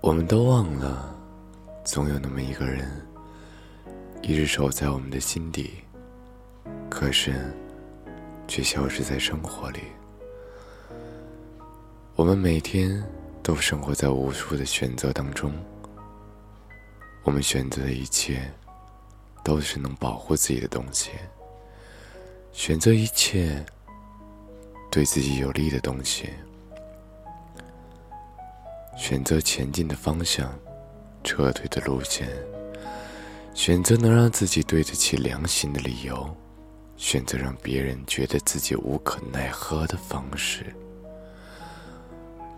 我们都忘了，总有那么一个人，一直守在我们的心底，可是却消失在生活里。我们每天都生活在无数的选择当中，我们选择的一切都是能保护自己的东西，选择一切对自己有利的东西。选择前进的方向，撤退的路线；选择能让自己对得起良心的理由；选择让别人觉得自己无可奈何的方式。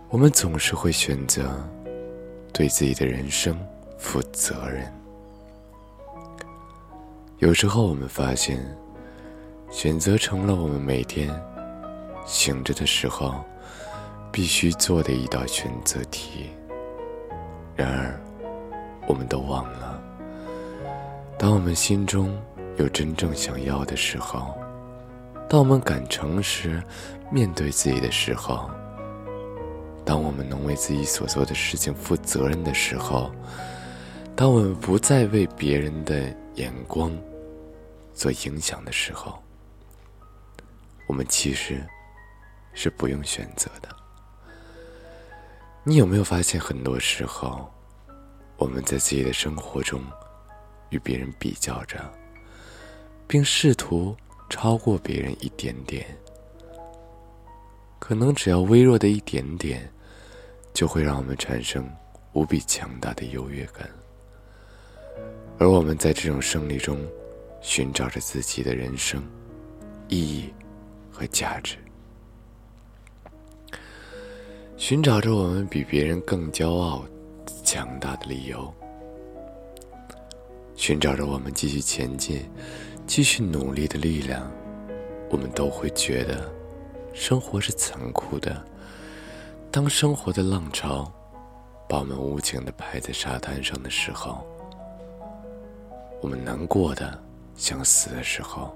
我们总是会选择对自己的人生负责任。有时候，我们发现，选择成了我们每天醒着的时候。必须做的一道选择题。然而，我们都忘了，当我们心中有真正想要的时候，当我们敢诚实面对自己的时候，当我们能为自己所做的事情负责任的时候，当我们不再为别人的眼光所影响的时候，我们其实是不用选择的。你有没有发现，很多时候，我们在自己的生活中与别人比较着，并试图超过别人一点点？可能只要微弱的一点点，就会让我们产生无比强大的优越感。而我们在这种胜利中，寻找着自己的人生意义和价值。寻找着我们比别人更骄傲、强大的理由，寻找着我们继续前进、继续努力的力量，我们都会觉得生活是残酷的。当生活的浪潮把我们无情的拍在沙滩上的时候，我们难过的想死的时候，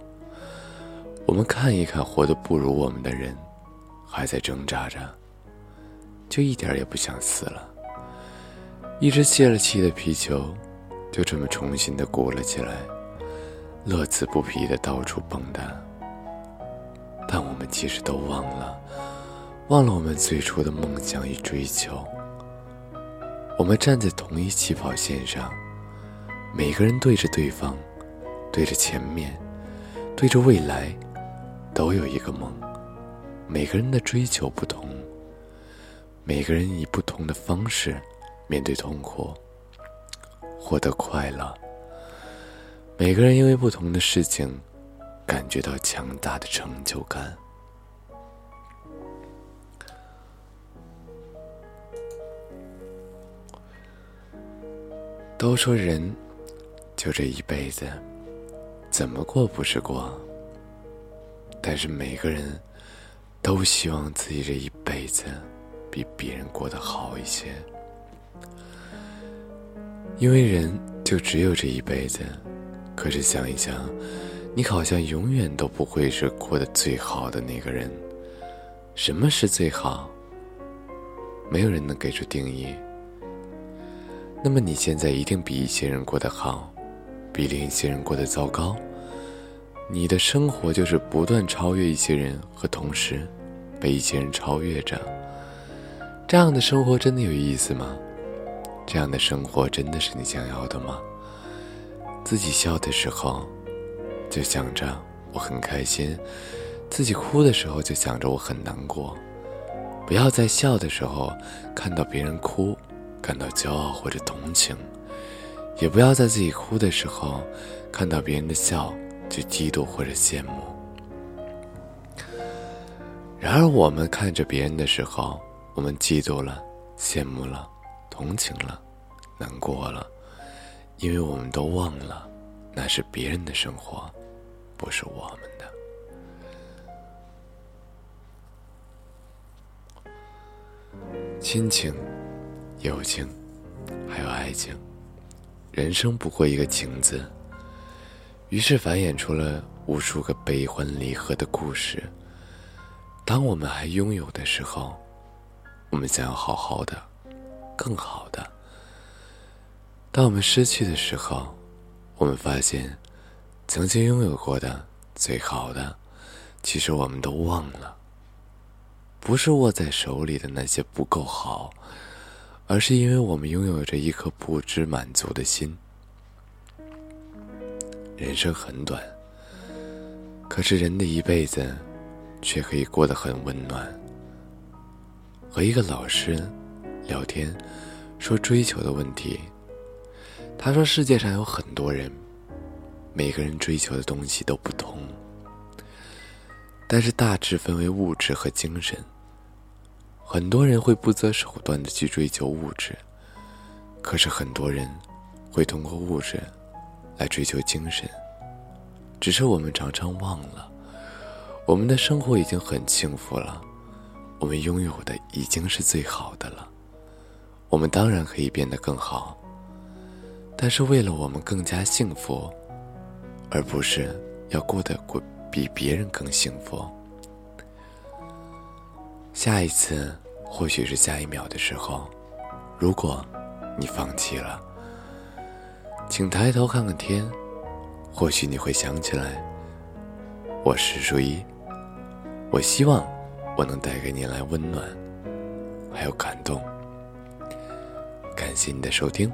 我们看一看活得不如我们的人，还在挣扎着。就一点也不想死了，一只泄了气的皮球，就这么重新的鼓了起来，乐此不疲的到处蹦跶。但我们其实都忘了，忘了我们最初的梦想与追求。我们站在同一起跑线上，每个人对着对方，对着前面，对着未来，都有一个梦。每个人的追求不同。每个人以不同的方式面对痛苦，获得快乐。每个人因为不同的事情感觉到强大的成就感。都说人就这一辈子，怎么过不是过？但是每个人都希望自己这一辈子。比别人过得好一些，因为人就只有这一辈子。可是想一想，你好像永远都不会是过得最好的那个人。什么是最好？没有人能给出定义。那么你现在一定比一些人过得好，比另一些人过得糟糕。你的生活就是不断超越一些人，和同时被一些人超越着。这样的生活真的有意思吗？这样的生活真的是你想要的吗？自己笑的时候，就想着我很开心；自己哭的时候，就想着我很难过。不要在笑的时候看到别人哭，感到骄傲或者同情；也不要在自己哭的时候看到别人的笑就嫉妒或者羡慕。然而，我们看着别人的时候，我们嫉妒了，羡慕了，同情了，难过了，因为我们都忘了，那是别人的生活，不是我们的。亲情、友情，还有爱情，人生不过一个情字，于是繁衍出了无数个悲欢离合的故事。当我们还拥有的时候。我们想要好好的，更好的。当我们失去的时候，我们发现，曾经拥有过的最好的，其实我们都忘了。不是握在手里的那些不够好，而是因为我们拥有着一颗不知满足的心。人生很短，可是人的一辈子，却可以过得很温暖。和一个老师聊天，说追求的问题。他说：“世界上有很多人，每个人追求的东西都不同，但是大致分为物质和精神。很多人会不择手段的去追求物质，可是很多人会通过物质来追求精神。只是我们常常忘了，我们的生活已经很幸福了，我们拥有的已经是最好的了。我们当然可以变得更好。”但是为了我们更加幸福，而不是要过得过比别人更幸福。下一次，或许是下一秒的时候，如果你放弃了，请抬头看看天，或许你会想起来，我是树一。我希望我能带给你来温暖，还有感动。感谢你的收听。